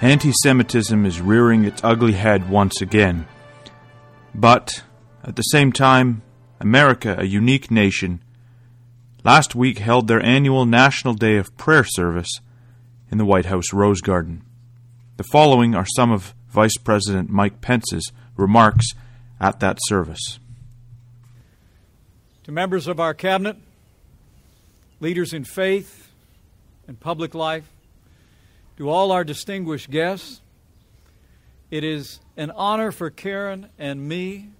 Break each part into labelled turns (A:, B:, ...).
A: Anti Semitism is rearing its ugly head once again. But, at the same time, America, a unique nation, last week held their annual National Day of Prayer service in the White House Rose Garden. The following are some of Vice President Mike Pence's remarks at that service.
B: To members of our cabinet, leaders in faith and public life, to all our distinguished guests, it is an honor for Karen and me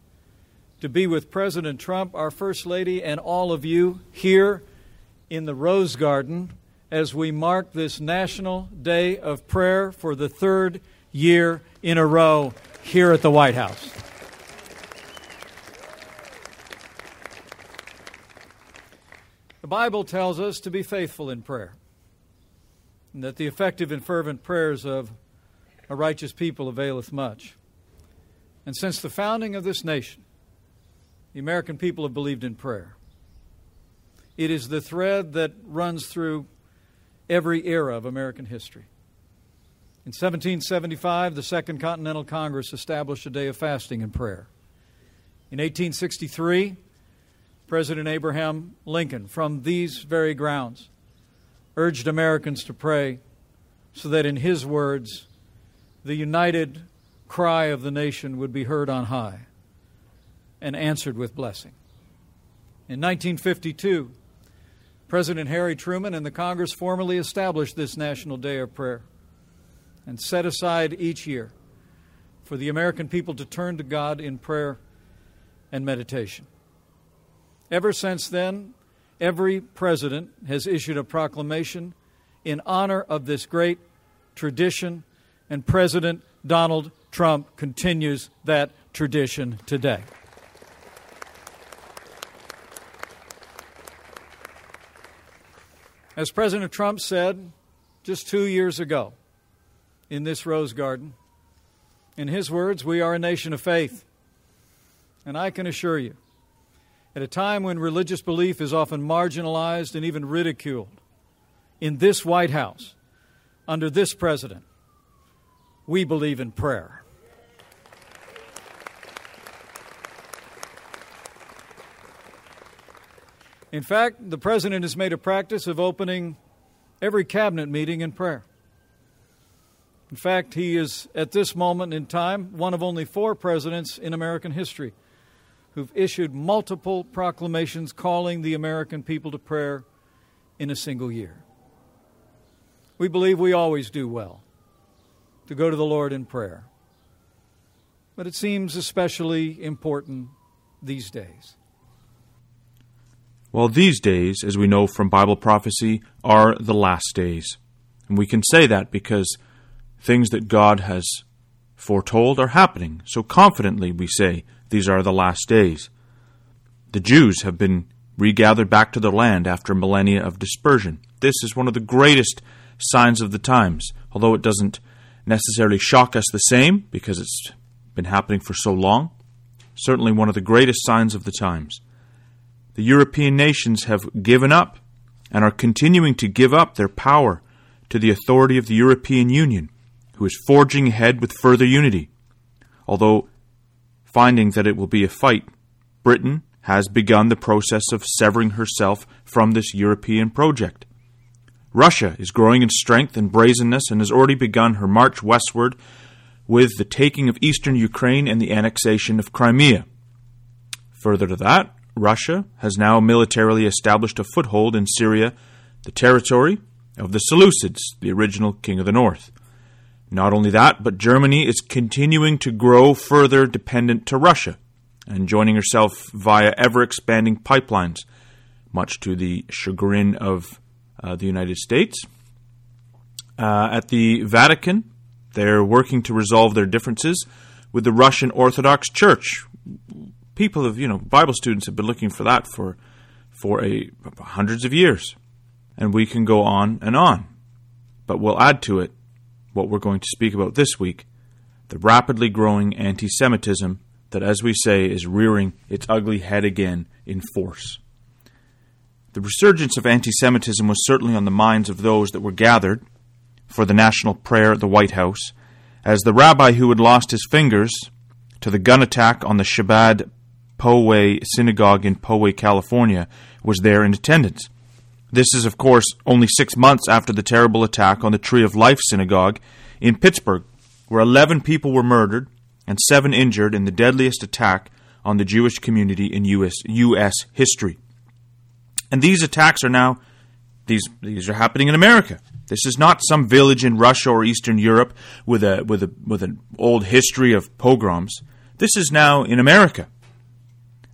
B: to be with President Trump, our First Lady, and all of you here in the Rose Garden as we mark this National Day of Prayer for the third year in a row here at the White House. The Bible tells us to be faithful in prayer, and that the effective and fervent prayers of a righteous people availeth much. And since the founding of this nation, the American people have believed in prayer. It is the thread that runs through every era of American history. In 1775, the Second Continental Congress established a day of fasting and prayer. In 1863, President Abraham Lincoln, from these very grounds, urged Americans to pray so that, in his words, the united cry of the nation would be heard on high and answered with blessing. In 1952, President Harry Truman and the Congress formally established this National Day of Prayer and set aside each year for the American people to turn to God in prayer and meditation. Ever since then, every president has issued a proclamation in honor of this great tradition, and President Donald Trump continues that tradition today. As President Trump said just two years ago in this rose garden, in his words, we are a nation of faith. And I can assure you, at a time when religious belief is often marginalized and even ridiculed, in this White House, under this president, we believe in prayer. In fact, the president has made a practice of opening every cabinet meeting in prayer. In fact, he is, at this moment in time, one of only four presidents in American history who've issued multiple proclamations calling the American people to prayer in a single year. We believe we always do well to go to the Lord in prayer, but it seems especially important these days.
A: Well, these days, as we know from Bible prophecy, are the last days. And we can say that because things that God has foretold are happening. So confidently we say, these are the last days. The Jews have been regathered back to their land after millennia of dispersion. This is one of the greatest signs of the times, although it doesn't necessarily shock us the same because it's been happening for so long. Certainly one of the greatest signs of the times. The European nations have given up and are continuing to give up their power to the authority of the European Union, who is forging ahead with further unity. Although Finding that it will be a fight, Britain has begun the process of severing herself from this European project. Russia is growing in strength and brazenness and has already begun her march westward with the taking of eastern Ukraine and the annexation of Crimea. Further to that, Russia has now militarily established a foothold in Syria, the territory of the Seleucids, the original king of the north. Not only that, but Germany is continuing to grow further dependent to Russia and joining herself via ever expanding pipelines, much to the chagrin of uh, the United States. Uh, at the Vatican, they're working to resolve their differences with the Russian Orthodox Church. People have, you know, Bible students have been looking for that for for a hundreds of years, and we can go on and on. But we'll add to it what we're going to speak about this week the rapidly growing anti Semitism that, as we say, is rearing its ugly head again in force. The resurgence of anti Semitism was certainly on the minds of those that were gathered for the national prayer at the White House, as the rabbi who had lost his fingers to the gun attack on the Chabad Poway Synagogue in Poway, California, was there in attendance. This is, of course, only six months after the terrible attack on the Tree of Life Synagogue in Pittsburgh, where 11 people were murdered and seven injured in the deadliest attack on the Jewish community in US, US history. And these attacks are now these these are happening in America. This is not some village in Russia or Eastern Europe with a with a with an old history of pogroms. This is now in America.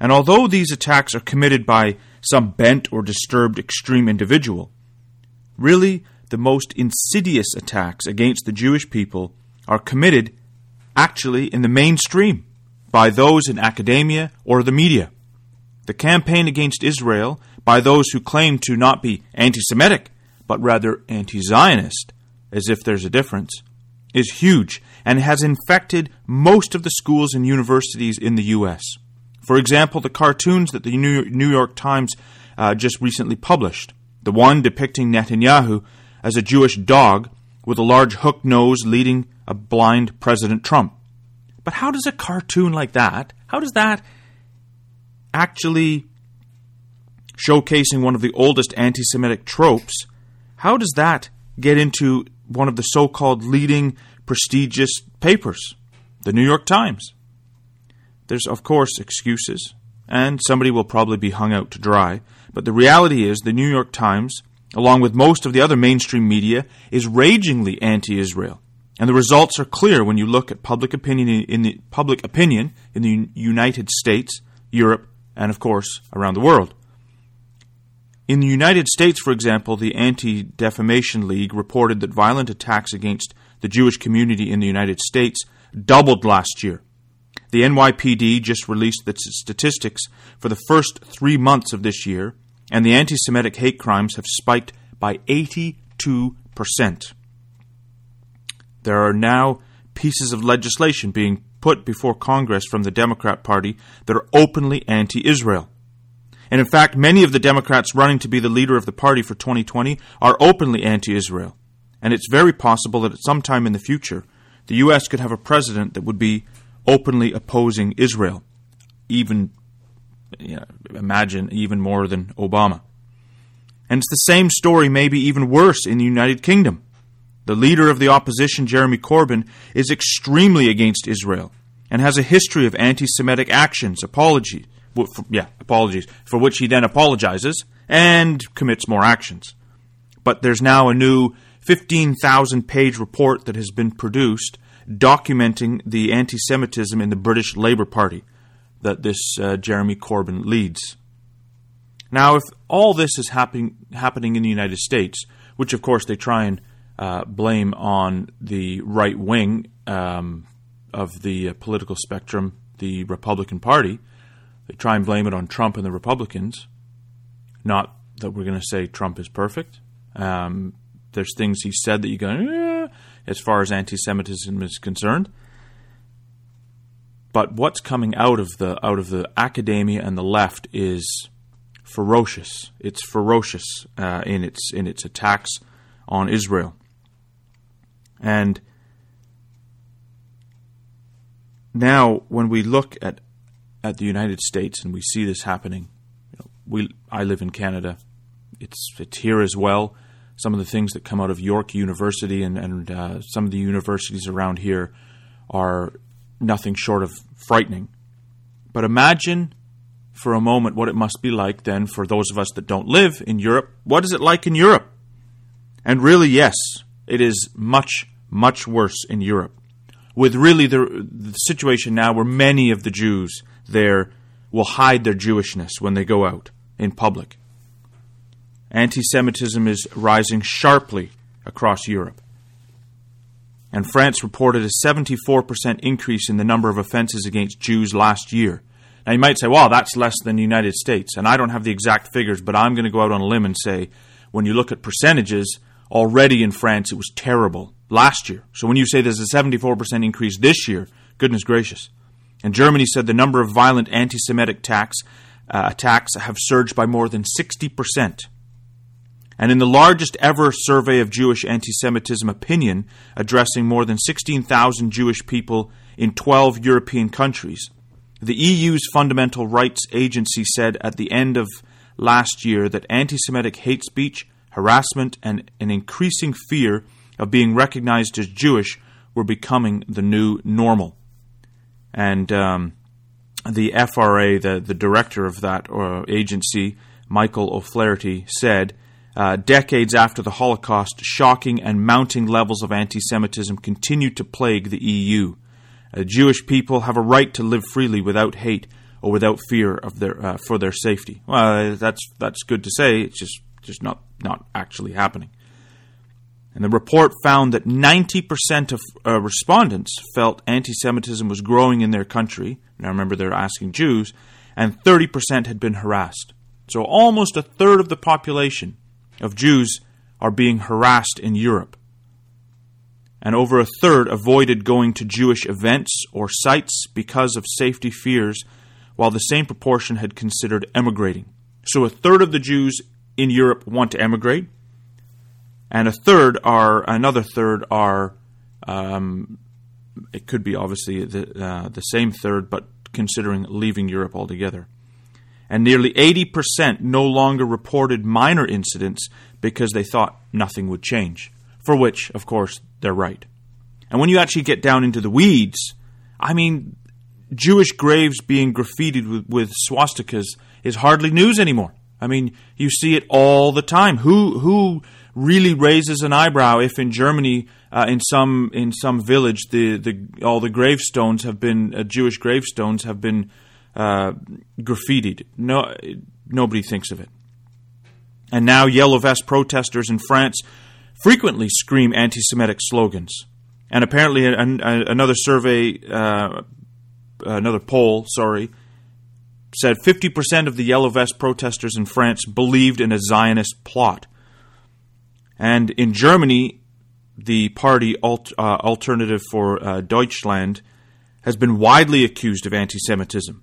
A: And although these attacks are committed by some bent or disturbed extreme individual, really the most insidious attacks against the Jewish people are committed actually in the mainstream by those in academia or the media. The campaign against Israel by those who claim to not be anti Semitic, but rather anti Zionist, as if there's a difference, is huge and has infected most of the schools and universities in the U.S. For example, the cartoons that the New York Times uh, just recently published, the one depicting Netanyahu as a Jewish dog with a large hook nose leading a blind President Trump. But how does a cartoon like that, how does that actually showcasing one of the oldest anti Semitic tropes, how does that get into one of the so called leading prestigious papers, the New York Times? There's, of course, excuses, and somebody will probably be hung out to dry, but the reality is the New York Times, along with most of the other mainstream media, is ragingly anti Israel. And the results are clear when you look at public opinion in the public opinion in the United States, Europe, and of course around the world. In the United States, for example, the Anti Defamation League reported that violent attacks against the Jewish community in the United States doubled last year. The NYPD just released the statistics for the first three months of this year, and the anti Semitic hate crimes have spiked by 82%. There are now pieces of legislation being put before Congress from the Democrat Party that are openly anti Israel. And in fact, many of the Democrats running to be the leader of the party for 2020 are openly anti Israel. And it's very possible that at some time in the future, the U.S. could have a president that would be openly opposing Israel. Even, you know, imagine, even more than Obama. And it's the same story, maybe even worse, in the United Kingdom. The leader of the opposition, Jeremy Corbyn, is extremely against Israel and has a history of anti Semitic actions, apologies, for, yeah, apologies, for which he then apologizes and commits more actions. But there's now a new 15,000 page report that has been produced documenting the anti Semitism in the British Labour Party that this uh, Jeremy Corbyn leads. Now, if all this is happening, happening in the United States, which of course they try and uh, blame on the right wing um, of the uh, political spectrum, the Republican Party, they try and blame it on Trump and the Republicans. Not that we're going to say Trump is perfect. Um, there's things he said that you go, eh, as far as anti-Semitism is concerned. But what's coming out of the out of the academia and the left is ferocious. It's ferocious uh, in its in its attacks on Israel. And now, when we look at at the United States, and we see this happening. You know, we I live in Canada. It's it's here as well. Some of the things that come out of York University and and uh, some of the universities around here are nothing short of frightening. But imagine for a moment what it must be like then for those of us that don't live in Europe. What is it like in Europe? And really, yes, it is much, much worse in Europe. With really the, the situation now where many of the Jews there will hide their Jewishness when they go out in public. Anti Semitism is rising sharply across Europe. And France reported a 74% increase in the number of offenses against Jews last year. Now, you might say, well, that's less than the United States. And I don't have the exact figures, but I'm going to go out on a limb and say, when you look at percentages, already in France it was terrible last year. So when you say there's a 74% increase this year, goodness gracious. And Germany said the number of violent anti Semitic attacks, uh, attacks have surged by more than 60%. And in the largest ever survey of Jewish anti Semitism opinion, addressing more than 16,000 Jewish people in 12 European countries, the EU's Fundamental Rights Agency said at the end of last year that anti Semitic hate speech, harassment, and an increasing fear of being recognized as Jewish were becoming the new normal. And um, the FRA, the, the director of that uh, agency, Michael O'Flaherty, said uh, decades after the Holocaust, shocking and mounting levels of anti Semitism continue to plague the EU. Uh, Jewish people have a right to live freely without hate or without fear of their uh, for their safety. Well, that's that's good to say. It's just just not not actually happening. And the report found that 90% of uh, respondents felt anti Semitism was growing in their country. Now remember, they're asking Jews, and 30% had been harassed. So almost a third of the population of Jews are being harassed in Europe. And over a third avoided going to Jewish events or sites because of safety fears, while the same proportion had considered emigrating. So a third of the Jews in Europe want to emigrate, and a third are another third are um, it could be obviously the uh, the same third, but considering leaving Europe altogether and nearly 80% no longer reported minor incidents because they thought nothing would change. For which, of course, they're right. And when you actually get down into the weeds, I mean, Jewish graves being graffitied with, with swastikas is hardly news anymore. I mean, you see it all the time. Who who really raises an eyebrow if in Germany, uh, in some in some village, the, the all the gravestones have been uh, Jewish gravestones have been uh, graffitied. No, nobody thinks of it. And now, yellow vest protesters in France frequently scream anti Semitic slogans. And apparently, an, an, another survey, uh, another poll, sorry, said 50% of the yellow vest protesters in France believed in a Zionist plot. And in Germany, the party Alt, uh, Alternative for uh, Deutschland has been widely accused of anti Semitism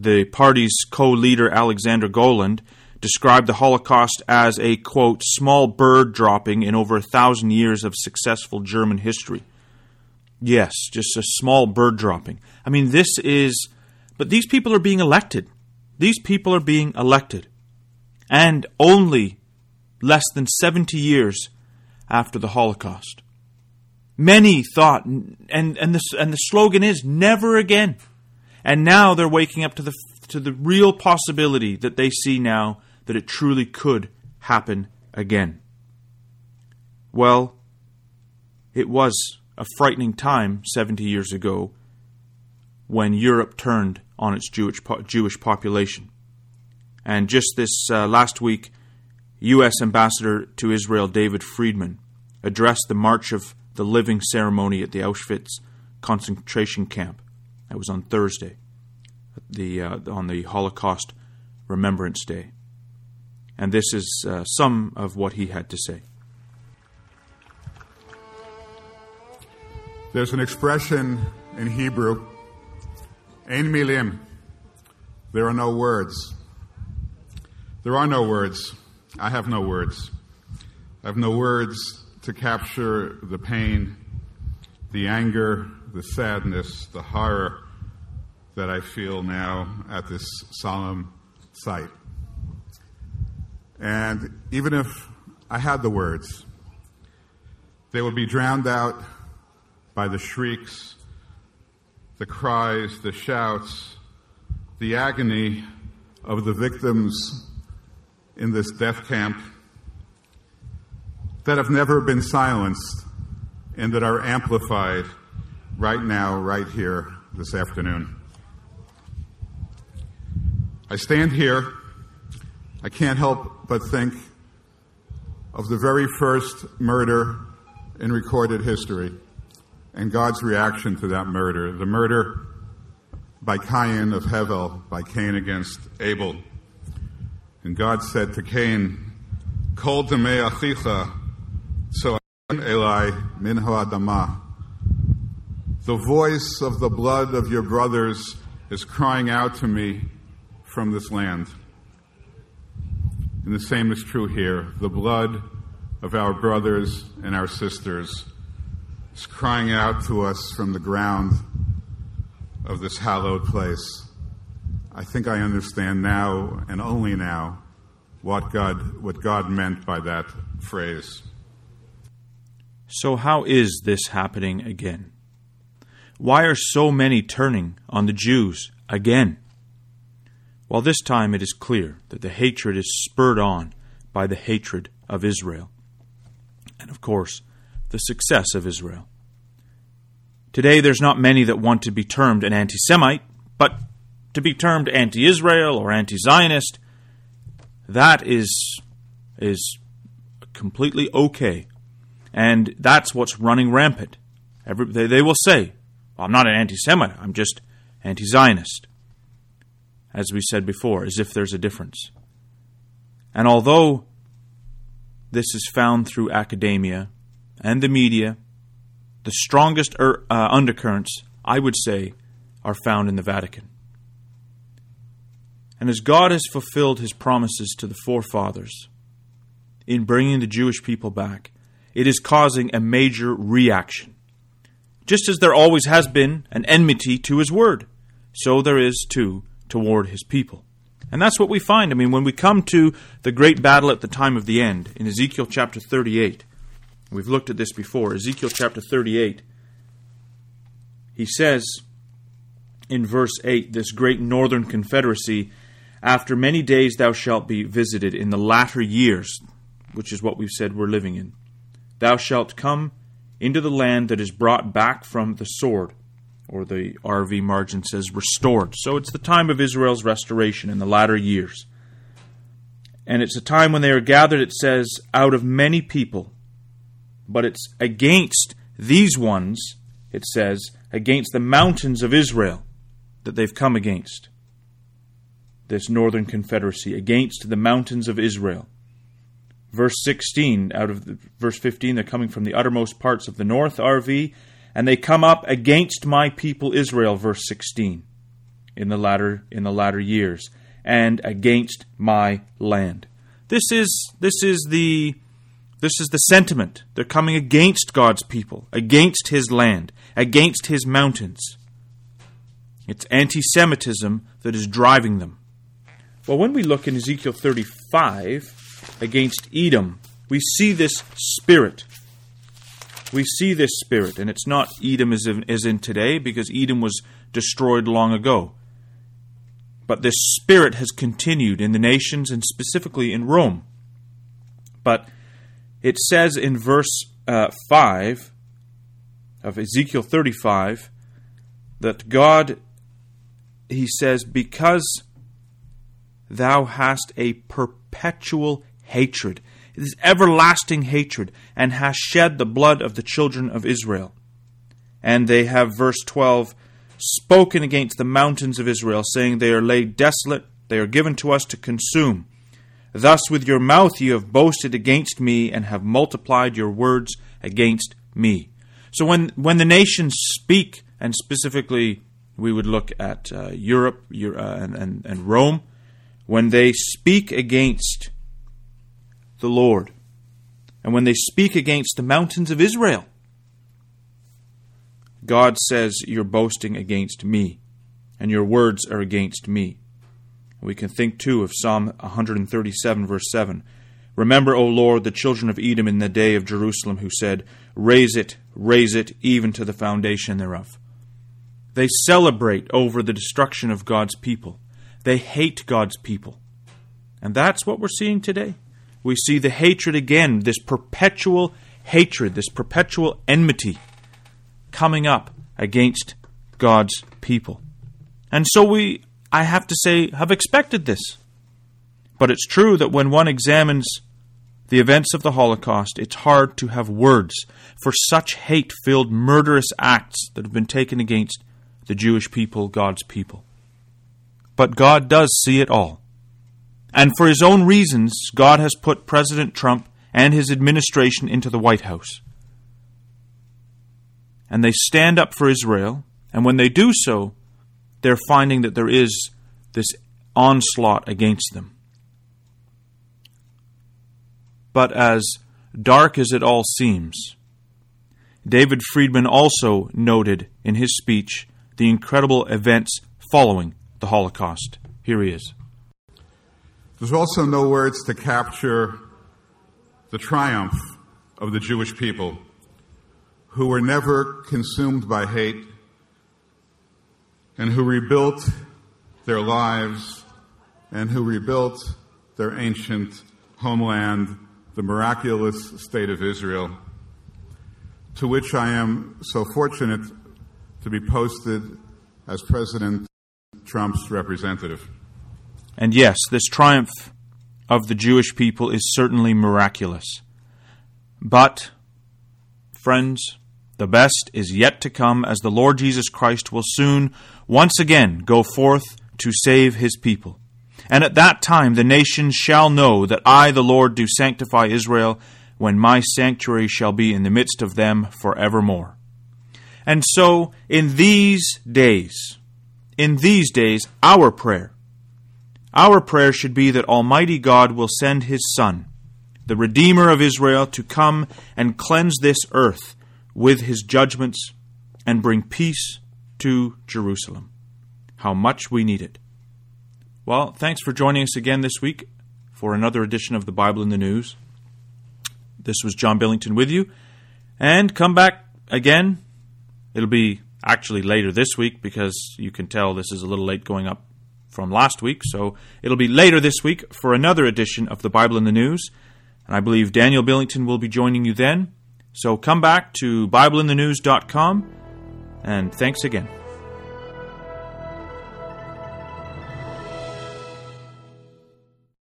A: the party's co leader Alexander Gauland described the Holocaust as a, quote, small bird dropping in over a thousand years of successful German history. Yes, just a small bird dropping. I mean, this is. But these people are being elected. These people are being elected. And only less than 70 years after the Holocaust. Many thought, and, and, the, and the slogan is never again. And now they're waking up to the to the real possibility that they see now that it truly could happen again. Well, it was a frightening time 70 years ago when Europe turned on its Jewish Jewish population. And just this uh, last week, U.S. Ambassador to Israel David Friedman addressed the March of the Living ceremony at the Auschwitz concentration camp. That was on Thursday, the uh, on the Holocaust Remembrance Day. And this is uh, some of what he had to say.
C: There's an expression in Hebrew, Ein milim. There are no words. There are no words. I have no words. I have no words to capture the pain, the anger, the sadness, the horror that I feel now at this solemn site. And even if I had the words, they would be drowned out by the shrieks, the cries, the shouts, the agony of the victims in this death camp that have never been silenced and that are amplified right now, right here, this afternoon. I stand here, I can't help but think of the very first murder in recorded history and God's reaction to that murder, the murder by Cain of Hevel, by Cain against Abel. And God said to Cain, Kol demei achicha, so Eli min ha'adamah. The voice of the blood of your brothers is crying out to me from this land. And the same is true here. The blood of our brothers and our sisters is crying out to us from the ground of this hallowed place. I think I understand now and only now what God, what God meant by that phrase.
A: So, how is this happening again? Why are so many turning on the Jews again? Well, this time it is clear that the hatred is spurred on by the hatred of Israel. And of course, the success of Israel. Today, there's not many that want to be termed an anti Semite, but to be termed anti Israel or anti Zionist, that is, is completely okay. And that's what's running rampant. Every, they, they will say, I'm not an anti Semite, I'm just anti Zionist. As we said before, as if there's a difference. And although this is found through academia and the media, the strongest er, uh, undercurrents, I would say, are found in the Vatican. And as God has fulfilled his promises to the forefathers in bringing the Jewish people back, it is causing a major reaction. Just as there always has been an enmity to his word, so there is too toward his people. And that's what we find. I mean, when we come to the great battle at the time of the end in Ezekiel chapter 38, we've looked at this before. Ezekiel chapter 38, he says in verse 8, this great northern confederacy after many days thou shalt be visited in the latter years, which is what we've said we're living in. Thou shalt come into the land that is brought back from the sword, or the RV margin says restored. So it's the time of Israel's restoration in the latter years. And it's a time when they are gathered, it says, out of many people. But it's against these ones, it says, against the mountains of Israel that they've come against this northern confederacy against the mountains of Israel. Verse 16, out of the, verse 15, they're coming from the uttermost parts of the north, RV, and they come up against my people Israel, verse 16, in the latter, in the latter years, and against my land. This is, this is the, this is the sentiment. They're coming against God's people, against his land, against his mountains. It's anti Semitism that is driving them. Well, when we look in Ezekiel 35 against Edom, we see this spirit. We see this spirit, and it's not Edom as in, as in today, because Edom was destroyed long ago. But this spirit has continued in the nations and specifically in Rome. But it says in verse uh, 5 of Ezekiel 35 that God, he says, because thou hast a perpetual hatred. It is everlasting hatred, and hast shed the blood of the children of Israel. And they have, verse 12, spoken against the mountains of Israel, saying, They are laid desolate, they are given to us to consume. Thus with your mouth you have boasted against me, and have multiplied your words against me. So when, when the nations speak, and specifically we would look at uh, Europe uh, and, and, and Rome, when they speak against the Lord and when they speak against the mountains of Israel. God says, You're boasting against me, and your words are against me. We can think too of Psalm 137, verse 7. Remember, O Lord, the children of Edom in the day of Jerusalem, who said, Raise it, raise it, even to the foundation thereof. They celebrate over the destruction of God's people. They hate God's people. And that's what we're seeing today. We see the hatred again, this perpetual hatred, this perpetual enmity coming up against God's people. And so we, I have to say, have expected this. But it's true that when one examines the events of the Holocaust, it's hard to have words for such hate filled, murderous acts that have been taken against the Jewish people, God's people. But God does see it all. And for his own reasons, God has put President Trump and his administration into the White House. And they stand up for Israel, and when they do so, they're finding that there is this onslaught against them. but as dark as it all seems. David Friedman also noted in his speech the incredible events following the Holocaust. Here he is.
C: There's also no words to capture the triumph of the Jewish people who were never consumed by hate and who rebuilt their lives and who rebuilt their ancient homeland, the miraculous state of Israel, to which I am so fortunate to be posted as President Trump's representative.
A: And yes, this triumph of the Jewish people is certainly miraculous. But, friends, the best is yet to come as the Lord Jesus Christ will soon once again go forth to save his people. And at that time the nations shall know that I, the Lord, do sanctify Israel, when my sanctuary shall be in the midst of them for evermore. And so, in these days, in these days, our prayer, our prayer should be that Almighty God will send His Son, the Redeemer of Israel, to come and cleanse this earth with His judgments and bring peace to Jerusalem. How much we need it. Well, thanks for joining us again this week for another edition of the Bible in the News. This was John Billington with you. And come back again. It'll be actually later this week because you can tell this is a little late going up from last week. So it'll be later this week for another edition of the Bible in the News. And I believe Daniel Billington will be joining you then. So come back to BibleInTheNews.com and thanks again.